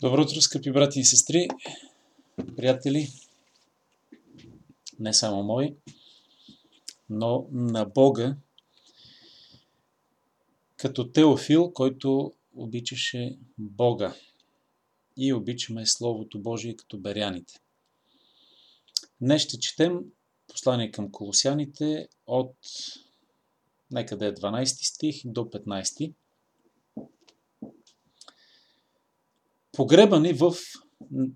Добро утро, скъпи брати и сестри, приятели, не само мои, но на Бога, като Теофил, който обичаше Бога и обичаме Словото Божие като беряните. Днес ще четем послание към колосяните от некъде 12 стих до 15 погребани в,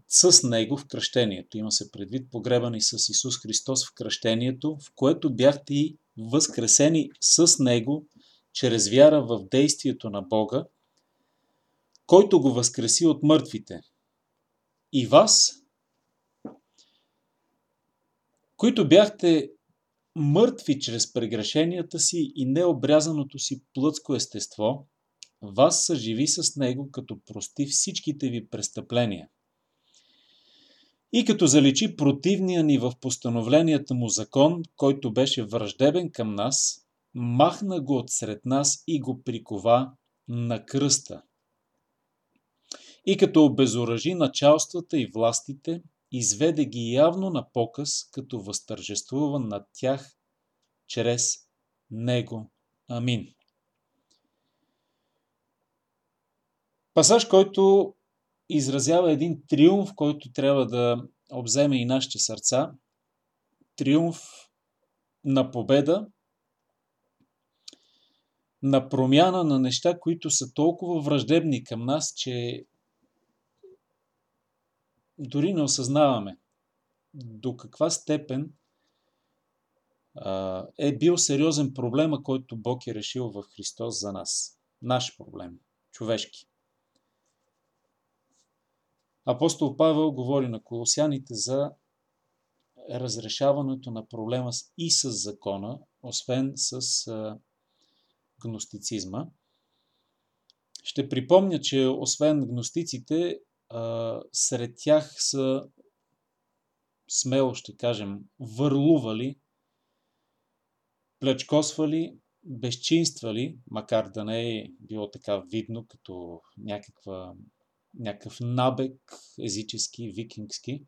с Него в кръщението. Има се предвид погребани с Исус Христос в кръщението, в което бяхте и възкресени с Него чрез вяра в действието на Бога, който го възкреси от мъртвите. И вас, които бяхте мъртви чрез прегрешенията си и необрязаното си плътско естество – вас съживи с него, като прости всичките ви престъпления. И като заличи противния ни в постановленията му закон, който беше враждебен към нас, махна го от сред нас и го прикова на кръста. И като обезоръжи началствата и властите, изведе ги явно на показ, като възтържествува над тях чрез Него. Амин. Пасаж, който изразява един триумф, който трябва да обземе и нашите сърца. Триумф на победа, на промяна на неща, които са толкова враждебни към нас, че дори не осъзнаваме до каква степен е бил сериозен проблема, който Бог е решил в Христос за нас. Наш проблем, човешки. Апостол Павел говори на колосяните за разрешаването на проблема и с закона, освен с гностицизма. Ще припомня, че освен гностиците, сред тях са смело ще кажем, върлували, плечкосвали, безчинствали, макар да не е било така видно като някаква някакъв набег езически, викингски,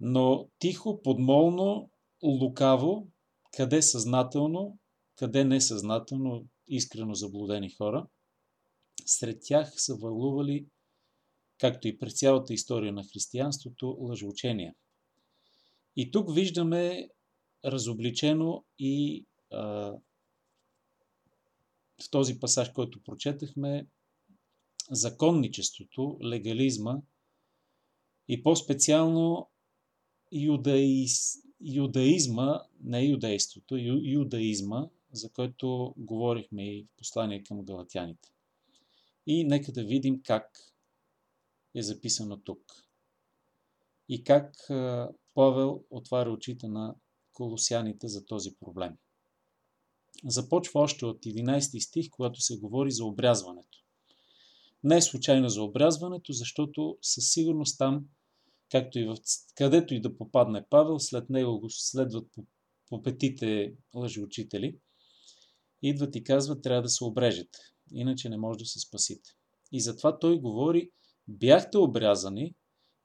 но тихо, подмолно, лукаво, къде съзнателно, къде несъзнателно, искрено заблудени хора. Сред тях са върлували, както и през цялата история на християнството, лъжоучения. И тук виждаме разобличено и а, в този пасаж, който прочетахме, законничеството, легализма и по-специално юдаиз, юдаизма, не юдейството, ю, юдаизма, за който говорихме и в послание към галатяните. И нека да видим как е записано тук. И как Павел отваря очите на колосяните за този проблем. Започва още от 11 стих, когато се говори за обрязването. Не е случайно за обрязването, защото със сигурност там, както и в където и да попадне Павел, след него го следват по, по петите лъжеучители, идват и казват, трябва да се обрежете, иначе не може да се спасите. И затова той говори, бяхте обрязани,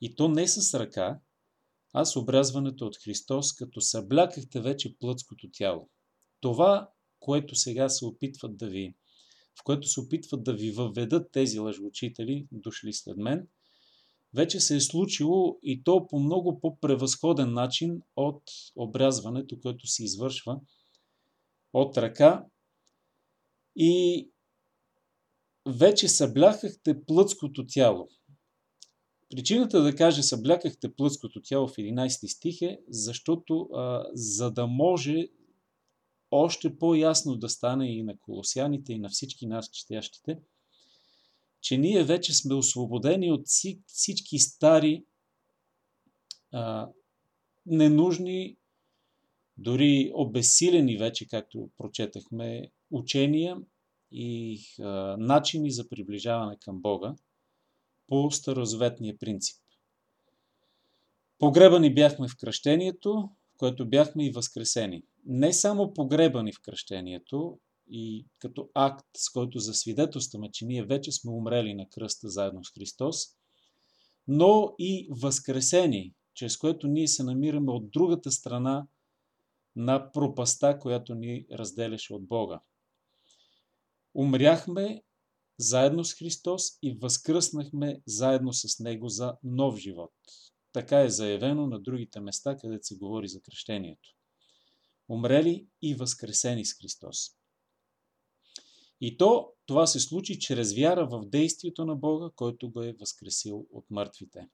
и то не с ръка, а с обрязването от Христос, като съблякахте вече плътското тяло. Това, което сега се опитват да ви в което се опитват да ви въведат тези лъжоучители, дошли след мен, вече се е случило и то по много по-превъзходен начин от обрязването, което се извършва от ръка. И вече събляхахте плътското тяло. Причината да каже съблякахте плътското тяло в 11 стих е, защото а, за да може още по-ясно да стане и на колосяните, и на всички нас четящите, че ние вече сме освободени от всички стари, а, ненужни, дори обесилени вече, както прочетахме, учения и а, начини за приближаване към Бога по старозаветния принцип. Погребани бяхме в кръщението, в което бяхме и възкресени – не само погребани в кръщението, и като акт, с който засвидетелстваме, че ние вече сме умрели на кръста заедно с Христос, но и възкресени, чрез което ние се намираме от другата страна на пропаста, която ни разделяше от Бога. Умряхме заедно с Христос и възкръснахме заедно с Него за нов живот. Така е заявено на другите места, където се говори за кръщението. Умрели и възкресени с Христос. И то, това се случи чрез вяра в действието на Бога, който го е възкресил от мъртвите.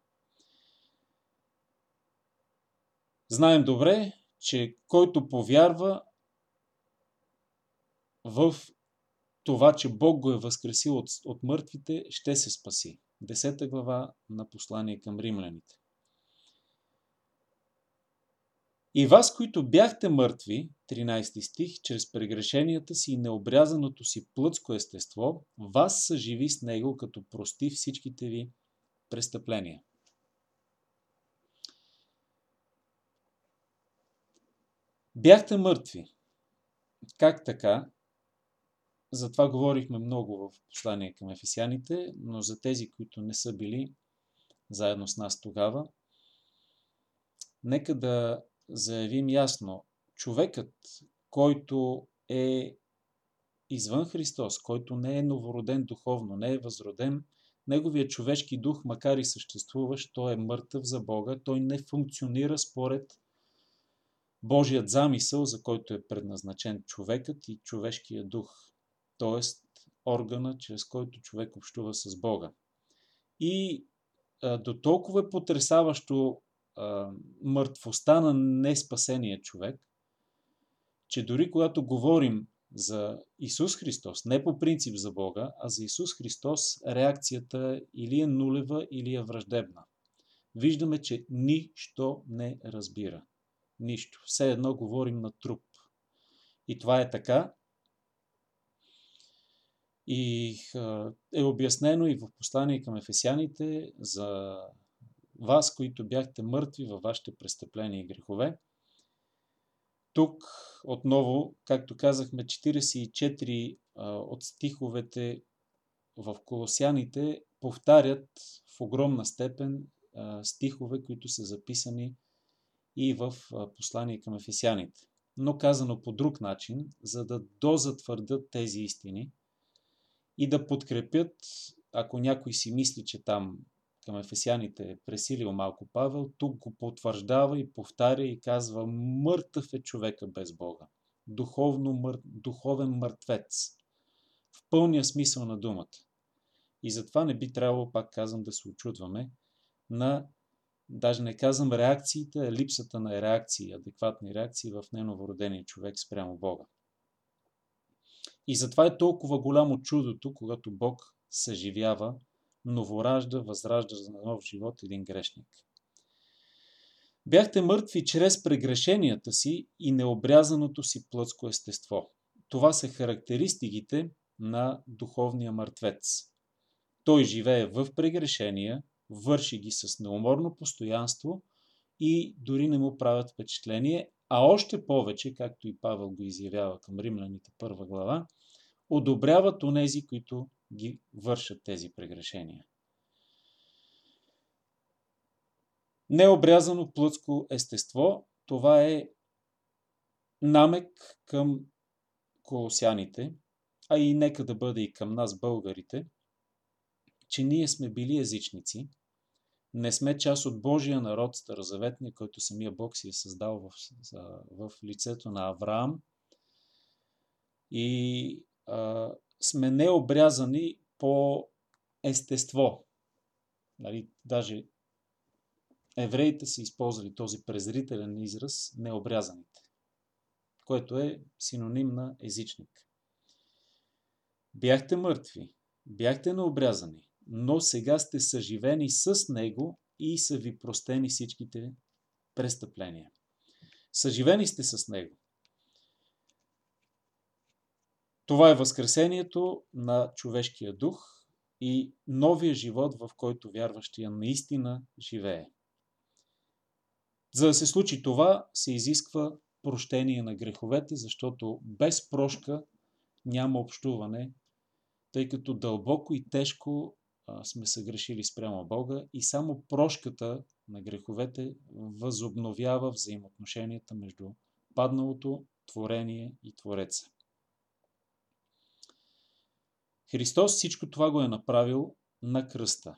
Знаем добре, че който повярва в това, че Бог го е възкресил от, от мъртвите, ще се спаси. Десета глава на послание към римляните. И вас, които бяхте мъртви, 13 стих, чрез прегрешенията си и необрязаното си плътско естество, вас са живи с Него, като прости всичките ви престъпления. Бяхте мъртви. Как така? За това говорихме много в послание към ефесяните, но за тези, които не са били заедно с нас тогава, нека да заявим ясно, човекът, който е извън Христос, който не е новороден духовно, не е възроден, неговият човешки дух, макар и съществуващ, той е мъртъв за Бога, той не функционира според Божият замисъл, за който е предназначен човекът и човешкият дух, т.е. органа, чрез който човек общува с Бога. И до толкова е потрясаващо мъртвостта на неспасения човек, че дори когато говорим за Исус Христос, не по принцип за Бога, а за Исус Христос, реакцията или е нулева, или е враждебна. Виждаме, че нищо не разбира. Нищо. Все едно говорим на труп. И това е така. И е обяснено и в послание към ефесяните за вас, които бяхте мъртви във вашите престъпления и грехове. Тук отново, както казахме, 44 от стиховете в Колосяните повтарят в огромна степен стихове, които са записани и в послание към ефесяните. Но казано по друг начин, за да дозатвърдят тези истини и да подкрепят, ако някой си мисли, че там към ефесяните е пресилил малко Павел, тук го потвърждава и повтаря и казва мъртъв е човека без Бога. Духовно мър... Духовен мъртвец. В пълния смисъл на думата. И затова не би трябвало, пак казвам, да се очудваме на, даже не казвам реакциите, а липсата на реакции, адекватни реакции в неновородения човек спрямо Бога. И затова е толкова голямо чудото, когато Бог съживява новоражда, възражда за нов живот един грешник. Бяхте мъртви чрез прегрешенията си и необрязаното си плътско естество. Това са характеристиките на духовния мъртвец. Той живее в прегрешения, върши ги с неуморно постоянство и дори не му правят впечатление, а още повече, както и Павел го изявява към римляните първа глава, одобряват онези, които ги вършат тези прегрешения. Необрязано плътско естество, това е намек към колосяните, а и нека да бъде и към нас, българите, че ние сме били езичници, не сме част от Божия народ, старозаветния, който самия Бог си е създал в, в лицето на Авраам. И а, сме необрязани по естество. Нали, даже евреите са използвали този презрителен израз необрязаните, което е синоним на езичник. Бяхте мъртви, бяхте необрязани, но сега сте съживени с Него и са ви простени всичките престъпления. Съживени сте с Него. Това е възкресението на човешкия дух и новия живот, в който вярващия наистина живее. За да се случи това, се изисква прощение на греховете, защото без прошка няма общуване, тъй като дълбоко и тежко сме съгрешили спрямо Бога и само прошката на греховете възобновява взаимоотношенията между падналото творение и Твореца. Христос всичко това го е направил на кръста.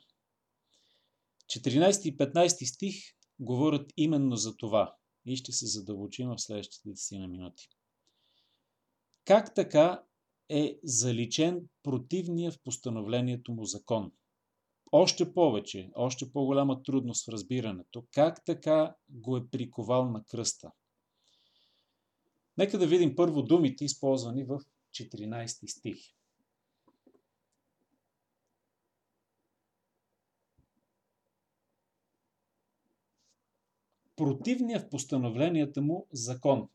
14 и 15 стих говорят именно за това и ще се задълбочим в следващите 10 на минути. Как така е заличен противния в постановлението му закон? Още повече, още по-голяма трудност в разбирането. Как така го е приковал на кръста? Нека да видим първо думите, използвани в 14 стих. Противния в постановленията му закон.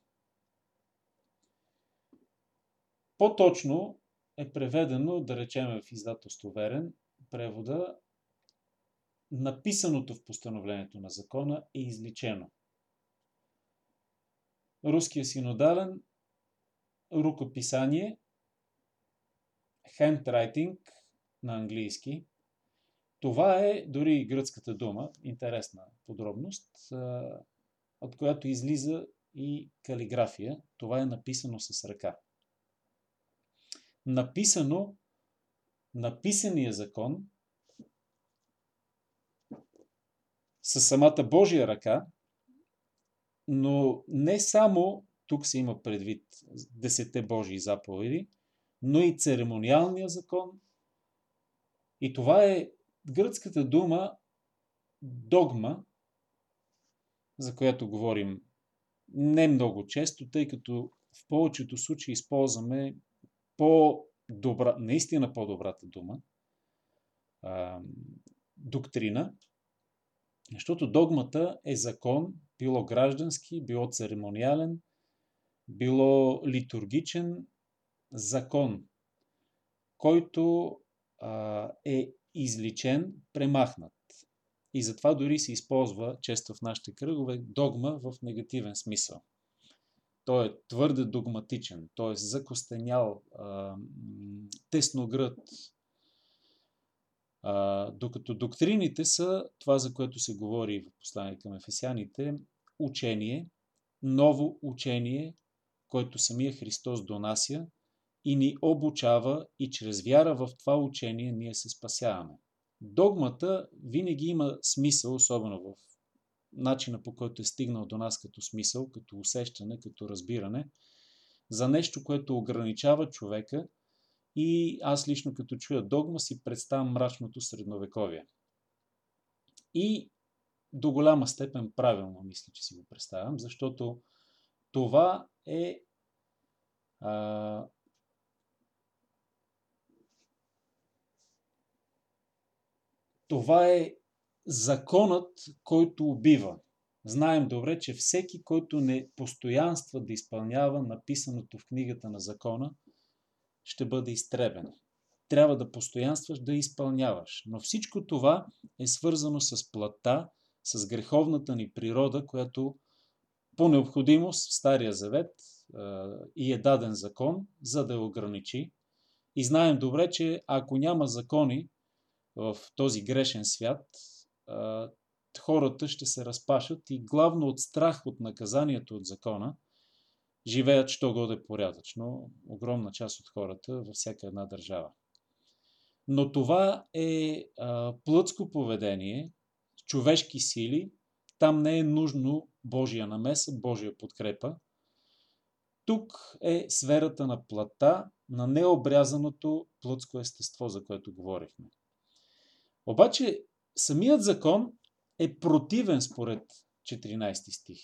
По-точно е преведено, да речем в издателство Верен, превода написаното в постановлението на закона е изличено. Руския синодален рукописание handwriting на английски. Това е дори и гръцката дума, интересна подробност, от която излиза и калиграфия. Това е написано с ръка. Написано, написания закон с самата Божия ръка, но не само тук се има предвид десете Божии заповеди, но и церемониалния закон. И това е гръцката дума догма, за която говорим не много често, тъй като в повечето случаи използваме по-добра, наистина по-добрата дума, а, доктрина, защото догмата е закон, било граждански, било церемониален, било литургичен закон, който а, е изличен, премахнат. И затова дори се използва често в нашите кръгове догма в негативен смисъл. Той е твърде догматичен, т.е. закостенял, тесногръд, докато доктрините са това, за което се говори в послание към ефесяните, учение, ново учение, което самия Христос донася и ни обучава и чрез вяра в това учение ние се спасяваме. Догмата винаги има смисъл, особено в начина по който е стигнал до нас като смисъл, като усещане, като разбиране, за нещо, което ограничава човека – и аз лично като чуя догма си представям мрачното средновековие. И до голяма степен правилно мисля, че си го представям, защото това е а, това е законът, който убива. Знаем добре, че всеки, който не постоянства да изпълнява написаното в книгата на закона, ще бъде изтребен. Трябва да постоянстваш, да изпълняваш. Но всичко това е свързано с плата, с греховната ни природа, която по необходимост в Стария Завет и е даден закон, за да я ограничи. И знаем добре, че ако няма закони в този грешен свят, хората ще се разпашат и главно от страх от наказанието от закона – живеят що годе порядъчно, огромна част от хората във всяка една държава. Но това е а, плътско поведение, човешки сили, там не е нужно Божия намеса, Божия подкрепа. Тук е сферата на плата, на необрязаното плътско естество, за което говорихме. Обаче самият закон е противен според 14 стих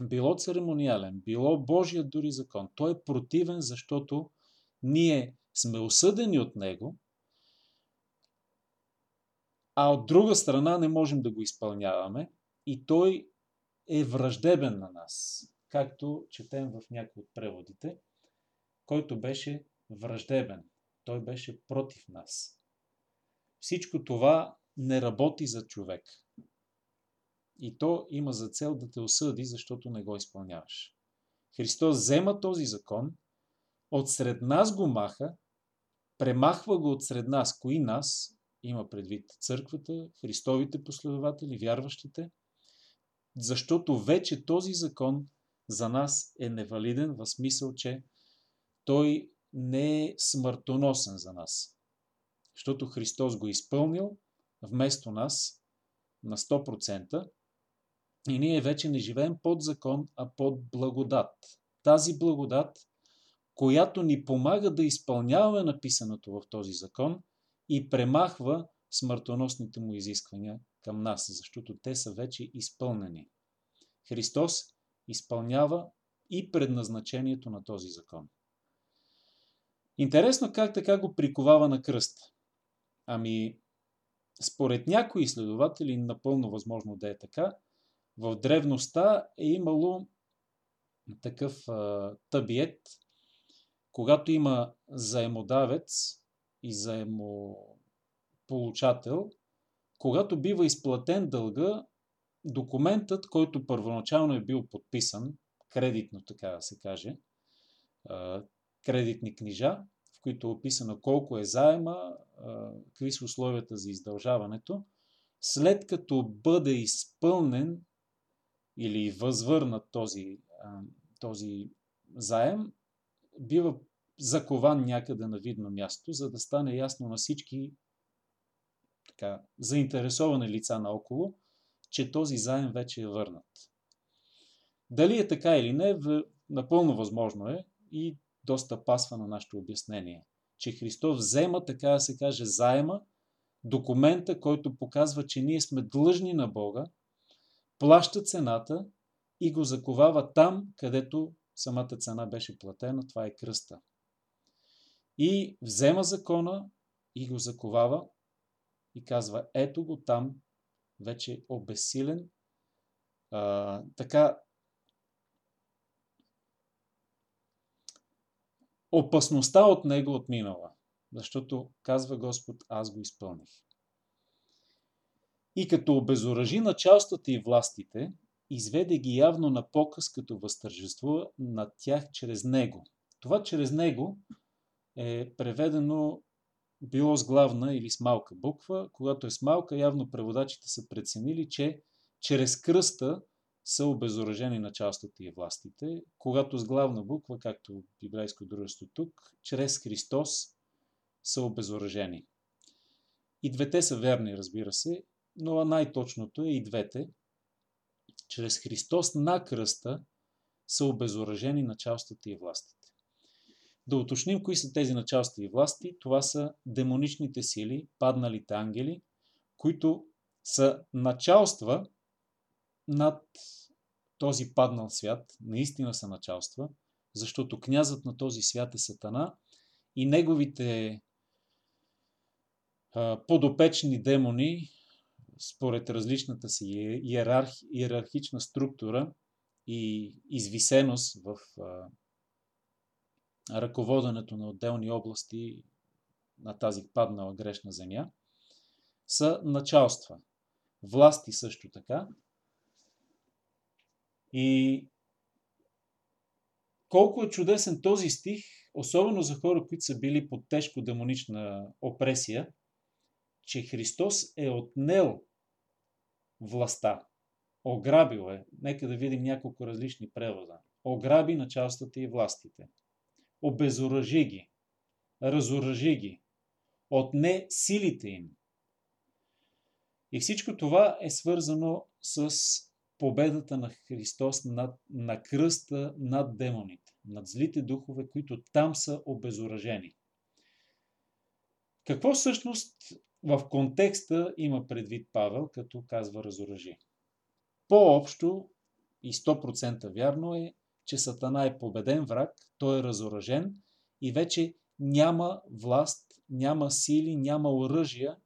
било церемониален, било Божия дори закон, той е противен, защото ние сме осъдени от него, а от друга страна не можем да го изпълняваме и той е враждебен на нас, както четем в някои от преводите, който беше враждебен. Той беше против нас. Всичко това не работи за човек. И то има за цел да те осъди, защото не го изпълняваш. Христос взема този закон, отсред нас го маха, премахва го отсред нас. Кои нас? Има предвид църквата, Христовите последователи, вярващите, защото вече този закон за нас е невалиден в смисъл, че той не е смъртоносен за нас. Защото Христос го е изпълнил вместо нас на 100% и ние вече не живеем под закон, а под благодат. Тази благодат, която ни помага да изпълняваме написаното в този закон и премахва смъртоносните му изисквания към нас, защото те са вече изпълнени. Христос изпълнява и предназначението на този закон. Интересно как така го приковава на кръст. Ами, според някои изследователи, напълно възможно да е така, в древността е имало такъв а, табиет, когато има заемодавец и заемополучател, когато бива изплатен дълга, документът, който първоначално е бил подписан, кредитно така да се каже, кредитни книжа, в които е описано колко е заема, какви са условията за издължаването, след като бъде изпълнен или възвърнат този, този заем, бива закован някъде на видно място, за да стане ясно на всички така, заинтересовани лица наоколо, че този заем вече е върнат. Дали е така или не, напълно възможно е и доста пасва на нашето обяснение, че Христос взема, така да се каже, заема, документа, който показва, че ние сме длъжни на Бога, плаща цената и го заковава там, където самата цена беше платена, това е кръста. И взема закона и го заковава и казва, ето го там, вече обесилен. А, така, опасността от него отминала, защото казва Господ, аз го изпълних. И като обезоръжи началствата и властите, изведе ги явно на показ, като възтържествува над тях чрез него. Това чрез него е преведено било с главна или с малка буква. Когато е с малка, явно преводачите са преценили, че чрез кръста са обезоръжени началствата и властите. Когато с главна буква, както библейско дружество тук, чрез Христос са обезоръжени. И двете са верни, разбира се, но най-точното е и двете. Чрез Христос на кръста са обезоръжени началствата и властите. Да уточним кои са тези началства и власти. Това са демоничните сили, падналите ангели, които са началства над този паднал свят. Наистина са началства, защото князът на този свят е Сатана и неговите подопечни демони, според различната си иерарх, иерархична структура и извисеност в ръководенето на отделни области на тази паднала грешна земя, са началства. Власти също така. И колко е чудесен този стих, особено за хора, които са били под тежко демонична опресия, че Христос е отнел властта. Ограбил е. Нека да видим няколко различни превода. Ограби началствата и властите обезоръжи ги, разоръжи ги, отне силите им. И всичко това е свързано с победата на Христос над, на кръста над демоните, над злите духове, които там са обезоръжени. Какво всъщност в контекста има предвид Павел, като казва разоръжи? По-общо и 100% вярно е, че Сатана е победен враг, той е разоръжен и вече няма власт, няма сили, няма оръжия,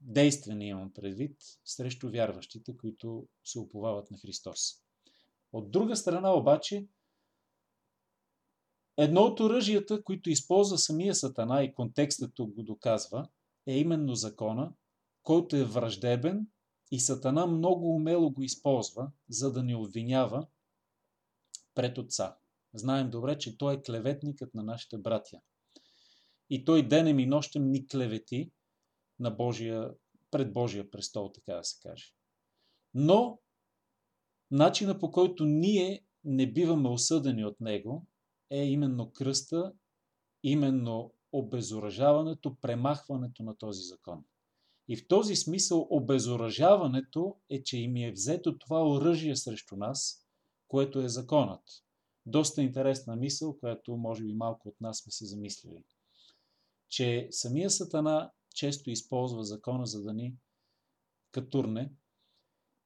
действени имам предвид, срещу вярващите, които се уповават на Христос. От друга страна обаче, едно от оръжията, които използва самия Сатана и контекстът тук го доказва, е именно закона, който е враждебен и Сатана много умело го използва, за да ни обвинява пред Отца. Знаем добре, че той е клеветникът на нашите братя. И той денем и нощем ни клевети на Божия, пред Божия престол, така да се каже. Но начина по който ние не биваме осъдени от него е именно кръста, именно обезоръжаването, премахването на този закон. И в този смисъл обезоръжаването е, че им е взето това оръжие срещу нас, което е законът. Доста интересна мисъл, която може би малко от нас сме се замислили. Че самия Сатана често използва закона, за да ни катурне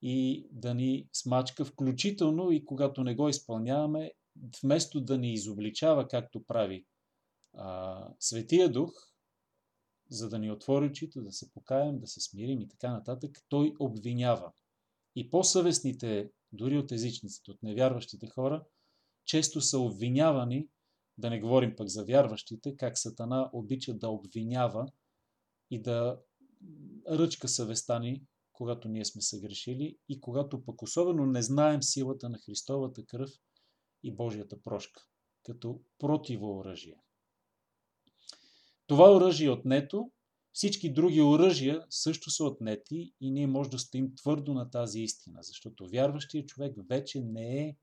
и да ни смачка, включително и когато не го изпълняваме, вместо да ни изобличава, както прави а, Светия Дух, за да ни отвори очите, да се покаем, да се смирим и така нататък, той обвинява. И по-съвестните, дори от езичниците, от невярващите хора, често са обвинявани, да не говорим пък за вярващите, как Сатана обича да обвинява и да ръчка съвестта ни, когато ние сме съгрешили и когато пък особено не знаем силата на Христовата кръв и Божията прошка, като противооръжие. Това оръжие е отнето, всички други оръжия също са отнети и ние може да стоим твърдо на тази истина, защото вярващия човек вече не е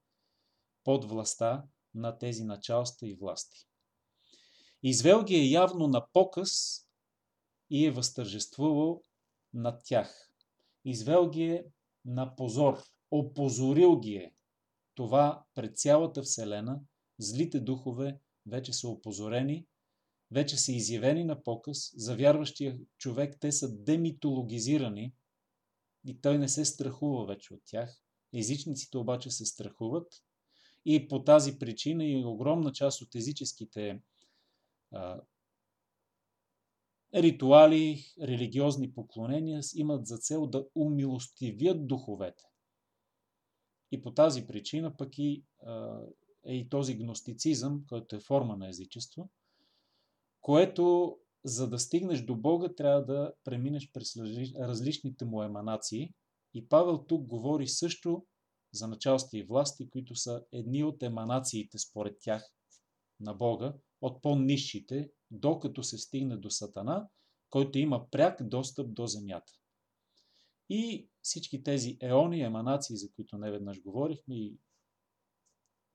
под властта на тези началства и власти. Извел ги е явно на показ и е възтържествувал над тях. Извел ги е на позор, опозорил ги е. Това пред цялата Вселена, злите духове вече са опозорени вече са изявени на показ, за вярващия човек те са демитологизирани и той не се страхува вече от тях. Езичниците обаче се страхуват и по тази причина и огромна част от езическите а, ритуали, религиозни поклонения имат за цел да умилостивят духовете. И по тази причина пък и, е и този гностицизъм, който е форма на езичество – което за да стигнеш до Бога, трябва да преминеш през различните му еманации. И Павел тук говори също за началства и власти, които са едни от еманациите според тях на Бога, от по-низшите, докато се стигне до Сатана, който има пряк достъп до земята. И всички тези еони, еманации, за които не веднъж говорихме и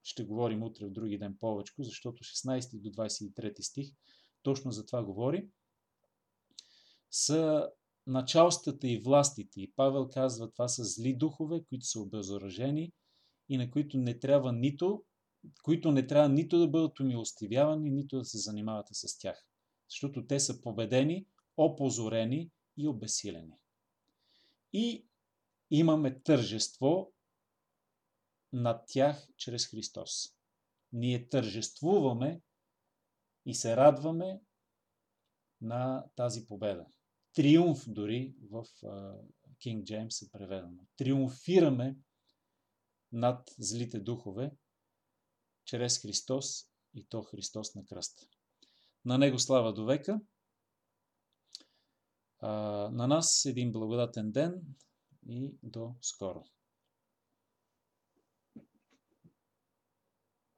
ще говорим утре в други ден повече, защото 16 до 23 стих точно за това говори, са началствата и властите. И Павел казва, това са зли духове, които са обезоръжени и на които не трябва нито, които не трябва нито да бъдат умилостивявани, нито да се занимавате с тях. Защото те са победени, опозорени и обесилени. И имаме тържество над тях чрез Христос. Ние тържествуваме и се радваме на тази победа. Триумф дори в Кинг Джеймс е преведено. Триумфираме над злите духове чрез Христос и то Христос на кръста. На Него слава до века. на нас един благодатен ден и до скоро.